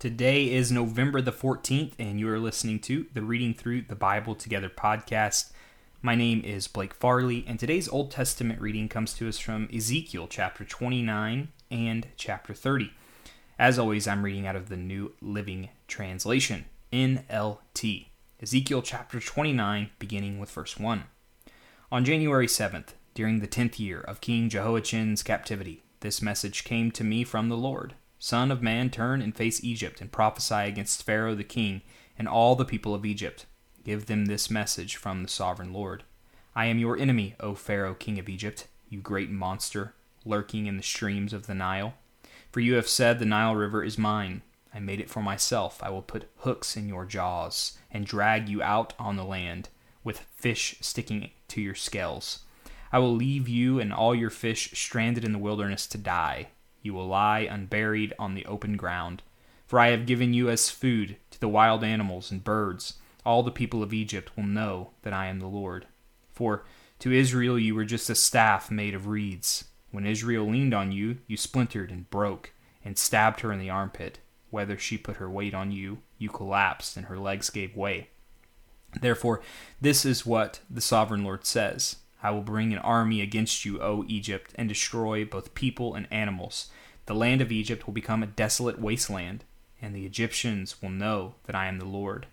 Today is November the 14th, and you are listening to the Reading Through the Bible Together podcast. My name is Blake Farley, and today's Old Testament reading comes to us from Ezekiel chapter 29 and chapter 30. As always, I'm reading out of the New Living Translation, NLT. Ezekiel chapter 29, beginning with verse 1. On January 7th, during the tenth year of King Jehoiachin's captivity, this message came to me from the Lord. Son of man, turn and face Egypt, and prophesy against Pharaoh the king and all the people of Egypt. Give them this message from the sovereign Lord I am your enemy, O Pharaoh king of Egypt, you great monster, lurking in the streams of the Nile. For you have said, The Nile river is mine. I made it for myself. I will put hooks in your jaws, and drag you out on the land, with fish sticking to your scales. I will leave you and all your fish stranded in the wilderness to die you will lie unburied on the open ground. For I have given you as food to the wild animals and birds. All the people of Egypt will know that I am the Lord. For to Israel you were just a staff made of reeds. When Israel leaned on you, you splintered and broke, and stabbed her in the armpit. Whether she put her weight on you, you collapsed, and her legs gave way. Therefore, this is what the sovereign Lord says I will bring an army against you, O Egypt, and destroy both people and animals. The land of Egypt will become a desolate wasteland, and the Egyptians will know that I am the Lord.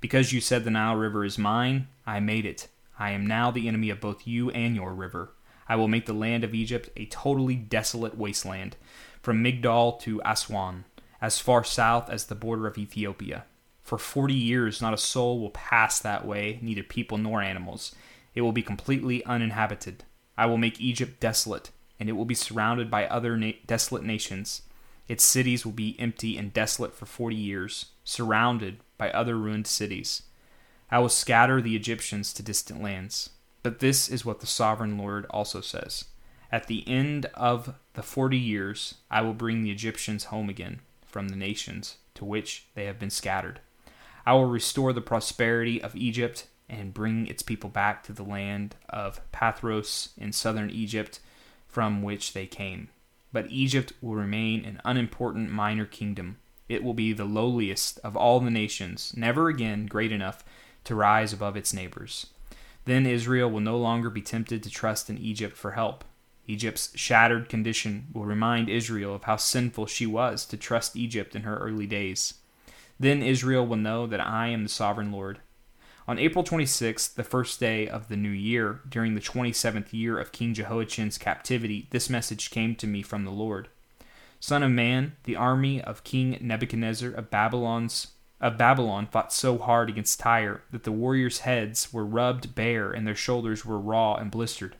Because you said the Nile River is mine, I made it. I am now the enemy of both you and your river. I will make the land of Egypt a totally desolate wasteland, from Migdol to Aswan, as far south as the border of Ethiopia. For forty years not a soul will pass that way, neither people nor animals it will be completely uninhabited. I will make Egypt desolate, and it will be surrounded by other na- desolate nations. Its cities will be empty and desolate for forty years, surrounded by other ruined cities. I will scatter the Egyptians to distant lands. But this is what the sovereign Lord also says At the end of the forty years, I will bring the Egyptians home again from the nations to which they have been scattered. I will restore the prosperity of Egypt and bring its people back to the land of Pathros in southern Egypt from which they came. But Egypt will remain an unimportant minor kingdom. It will be the lowliest of all the nations, never again great enough to rise above its neighbors. Then Israel will no longer be tempted to trust in Egypt for help. Egypt's shattered condition will remind Israel of how sinful she was to trust Egypt in her early days. Then Israel will know that I am the sovereign Lord. On April 26th, the first day of the new year, during the 27th year of King Jehoiachin's captivity, this message came to me from the Lord. Son of man, the army of King Nebuchadnezzar of Babylon's of Babylon fought so hard against Tyre that the warriors' heads were rubbed bare and their shoulders were raw and blistered.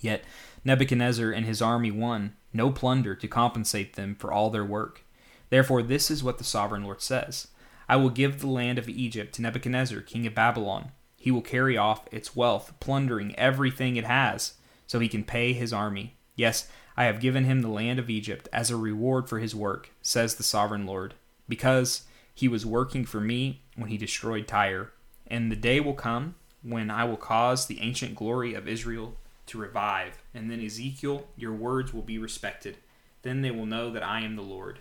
Yet Nebuchadnezzar and his army won no plunder to compensate them for all their work. Therefore, this is what the sovereign Lord says I will give the land of Egypt to Nebuchadnezzar, king of Babylon. He will carry off its wealth, plundering everything it has, so he can pay his army. Yes, I have given him the land of Egypt as a reward for his work, says the sovereign Lord, because he was working for me when he destroyed Tyre. And the day will come when I will cause the ancient glory of Israel to revive. And then, Ezekiel, your words will be respected. Then they will know that I am the Lord.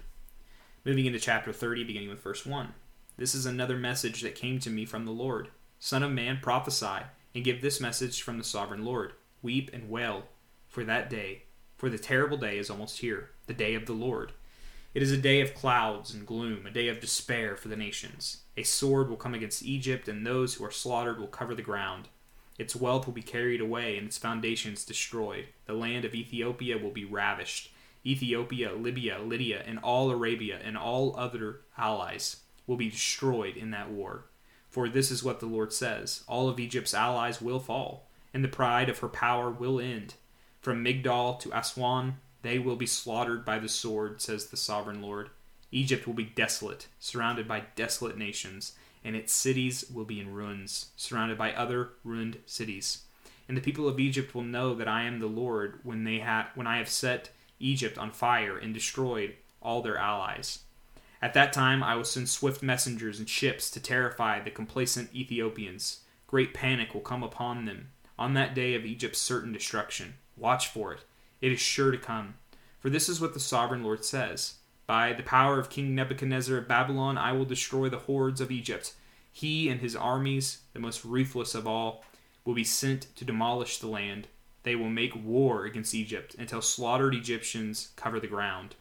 Moving into chapter 30, beginning with verse 1. This is another message that came to me from the Lord. Son of man, prophesy, and give this message from the sovereign Lord. Weep and wail for that day, for the terrible day is almost here, the day of the Lord. It is a day of clouds and gloom, a day of despair for the nations. A sword will come against Egypt, and those who are slaughtered will cover the ground. Its wealth will be carried away, and its foundations destroyed. The land of Ethiopia will be ravished. Ethiopia, Libya, Lydia, and all Arabia, and all other allies will be destroyed in that war. For this is what the Lord says All of Egypt's allies will fall, and the pride of her power will end. From Migdol to Aswan, they will be slaughtered by the sword, says the sovereign Lord. Egypt will be desolate, surrounded by desolate nations, and its cities will be in ruins, surrounded by other ruined cities. And the people of Egypt will know that I am the Lord when they ha- when I have set Egypt on fire and destroyed all their allies. At that time I will send swift messengers and ships to terrify the complacent Ethiopians. Great panic will come upon them on that day of Egypt's certain destruction. Watch for it. It is sure to come. For this is what the sovereign Lord says By the power of King Nebuchadnezzar of Babylon, I will destroy the hordes of Egypt. He and his armies, the most ruthless of all, will be sent to demolish the land. They will make war against Egypt until slaughtered Egyptians cover the ground.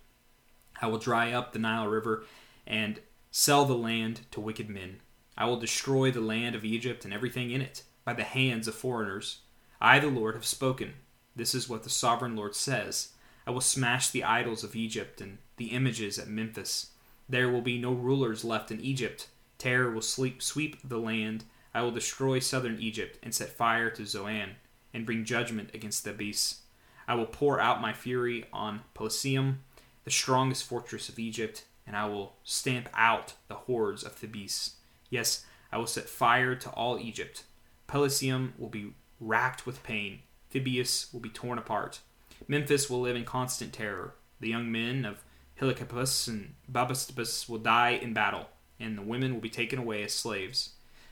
I will dry up the Nile River and sell the land to wicked men. I will destroy the land of Egypt and everything in it by the hands of foreigners. I, the Lord, have spoken. This is what the sovereign Lord says. I will smash the idols of Egypt and the images at Memphis. There will be no rulers left in Egypt. Terror will sleep, sweep the land. I will destroy southern Egypt and set fire to Zoan and bring judgment against Thebes. I will pour out my fury on Pelusium, the strongest fortress of Egypt, and I will stamp out the hordes of Thebes. Yes, I will set fire to all Egypt. Pelusium will be racked with pain. Thebes will be torn apart. Memphis will live in constant terror. The young men of Heliopolis and Bubastis will die in battle, and the women will be taken away as slaves.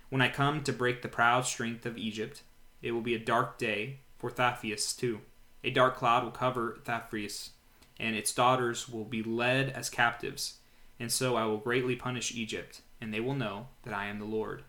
When I come to break the proud strength of Egypt, it will be a dark day for Tahpanhes too. A dark cloud will cover Tahpanhes, and its daughters will be led as captives. And so I will greatly punish Egypt, and they will know that I am the Lord.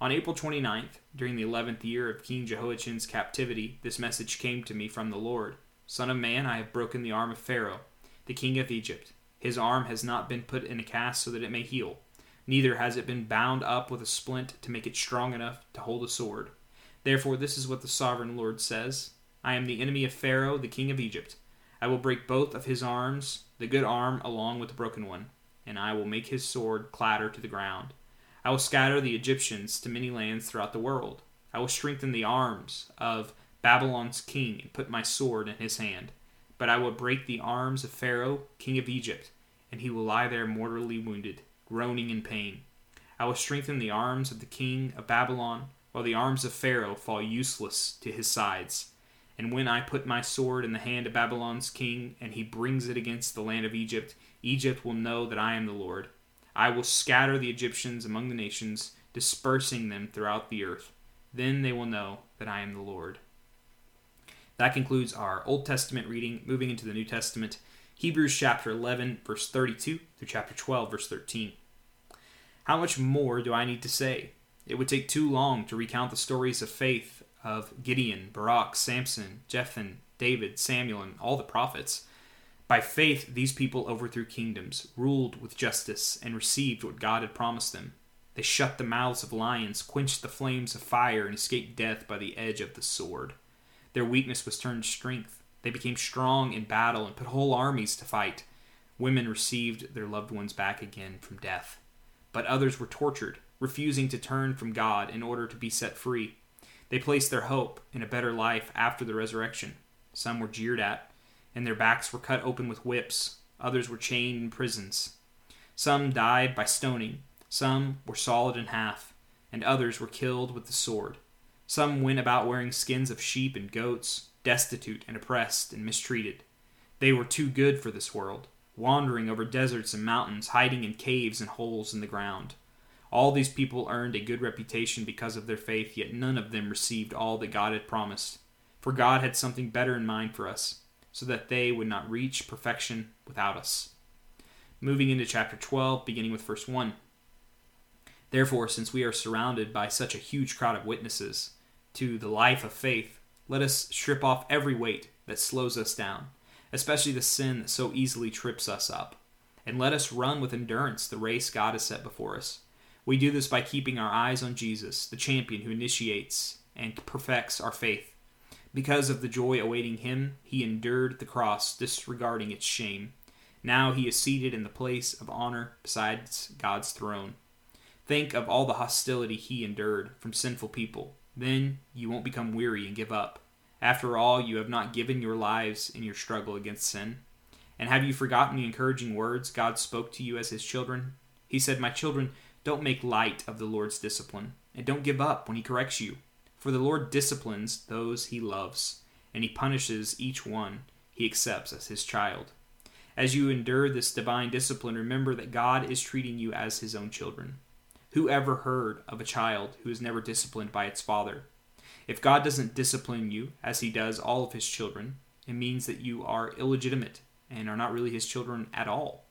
On April 29th, during the eleventh year of King Jehoiachin's captivity, this message came to me from the Lord Son of man, I have broken the arm of Pharaoh, the king of Egypt. His arm has not been put in a cast so that it may heal, neither has it been bound up with a splint to make it strong enough to hold a sword. Therefore, this is what the sovereign Lord says I am the enemy of Pharaoh, the king of Egypt. I will break both of his arms, the good arm along with the broken one, and I will make his sword clatter to the ground. I will scatter the Egyptians to many lands throughout the world. I will strengthen the arms of Babylon's king and put my sword in his hand. But I will break the arms of Pharaoh, king of Egypt, and he will lie there mortally wounded, groaning in pain. I will strengthen the arms of the king of Babylon while the arms of Pharaoh fall useless to his sides. And when I put my sword in the hand of Babylon's king, and he brings it against the land of Egypt, Egypt will know that I am the Lord. I will scatter the Egyptians among the nations, dispersing them throughout the earth. Then they will know that I am the Lord. That concludes our Old Testament reading. Moving into the New Testament, Hebrews chapter 11, verse 32 through chapter 12, verse 13. How much more do I need to say? It would take too long to recount the stories of faith of Gideon, Barak, Samson, Jephthah, David, Samuel, and all the prophets. By faith, these people overthrew kingdoms, ruled with justice, and received what God had promised them. They shut the mouths of lions, quenched the flames of fire, and escaped death by the edge of the sword. Their weakness was turned to strength. They became strong in battle and put whole armies to fight. Women received their loved ones back again from death. But others were tortured, refusing to turn from God in order to be set free. They placed their hope in a better life after the resurrection. Some were jeered at, and their backs were cut open with whips. Others were chained in prisons. Some died by stoning. Some were sawed in half, and others were killed with the sword. Some went about wearing skins of sheep and goats, destitute and oppressed and mistreated. They were too good for this world, wandering over deserts and mountains, hiding in caves and holes in the ground. All these people earned a good reputation because of their faith, yet none of them received all that God had promised. For God had something better in mind for us, so that they would not reach perfection without us. Moving into chapter 12, beginning with verse 1. Therefore, since we are surrounded by such a huge crowd of witnesses to the life of faith, let us strip off every weight that slows us down, especially the sin that so easily trips us up, and let us run with endurance the race God has set before us we do this by keeping our eyes on Jesus, the champion who initiates and perfects our faith. Because of the joy awaiting him, he endured the cross, disregarding its shame. Now he is seated in the place of honor beside God's throne. Think of all the hostility he endured from sinful people. Then you won't become weary and give up. After all, you have not given your lives in your struggle against sin. And have you forgotten the encouraging words God spoke to you as his children? He said, My children, don't make light of the Lord's discipline, and don't give up when he corrects you. For the Lord disciplines those he loves, and he punishes each one he accepts as his child. As you endure this divine discipline, remember that God is treating you as his own children. Who ever heard of a child who is never disciplined by its father? If God doesn't discipline you as he does all of his children, it means that you are illegitimate and are not really his children at all.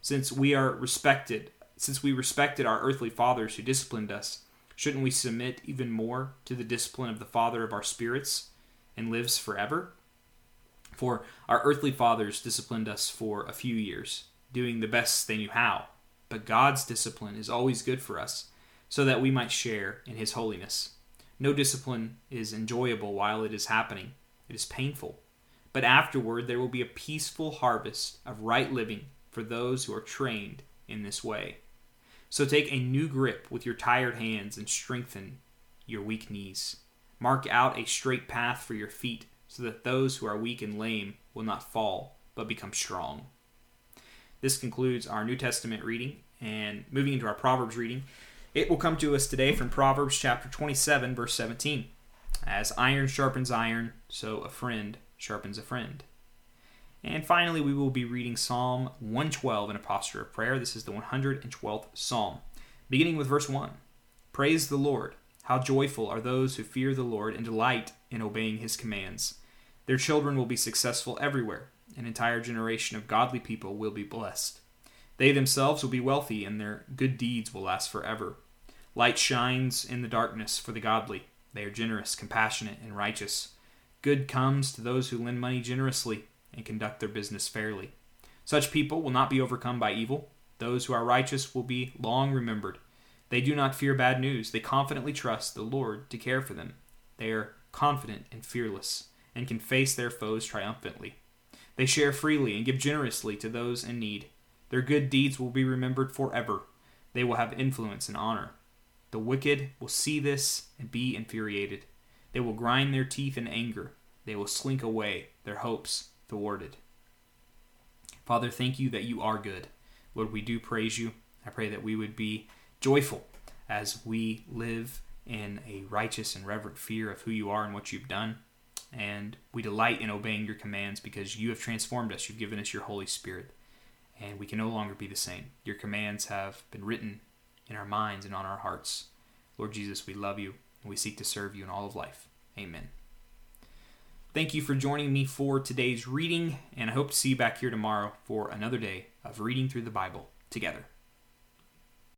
Since we are respected, since we respected our earthly fathers who disciplined us, shouldn't we submit even more to the discipline of the Father of our spirits and lives forever? For our earthly fathers disciplined us for a few years, doing the best they knew how. But God's discipline is always good for us, so that we might share in His holiness. No discipline is enjoyable while it is happening, it is painful. But afterward, there will be a peaceful harvest of right living for those who are trained in this way. So take a new grip with your tired hands and strengthen your weak knees. Mark out a straight path for your feet so that those who are weak and lame will not fall, but become strong. This concludes our New Testament reading, and moving into our Proverbs reading, it will come to us today from Proverbs chapter 27, verse 17. As iron sharpens iron, so a friend sharpens a friend. And finally, we will be reading Psalm 112 in a posture of prayer. This is the 112th Psalm, beginning with verse 1. Praise the Lord. How joyful are those who fear the Lord and delight in obeying his commands. Their children will be successful everywhere. An entire generation of godly people will be blessed. They themselves will be wealthy, and their good deeds will last forever. Light shines in the darkness for the godly. They are generous, compassionate, and righteous. Good comes to those who lend money generously and conduct their business fairly. Such people will not be overcome by evil. Those who are righteous will be long remembered. They do not fear bad news. They confidently trust the Lord to care for them. They are confident and fearless and can face their foes triumphantly. They share freely and give generously to those in need. Their good deeds will be remembered forever. They will have influence and honor. The wicked will see this and be infuriated. They will grind their teeth in anger. They will slink away, their hopes thwarted. Father, thank you that you are good. Lord, we do praise you. I pray that we would be joyful as we live in a righteous and reverent fear of who you are and what you've done and we delight in obeying your commands because you have transformed us. You've given us your Holy Spirit, and we can no longer be the same. Your commands have been written in our minds and on our hearts. Lord Jesus, we love you, and we seek to serve you in all of life. Amen. Thank you for joining me for today's reading, and I hope to see you back here tomorrow for another day of reading through the Bible together.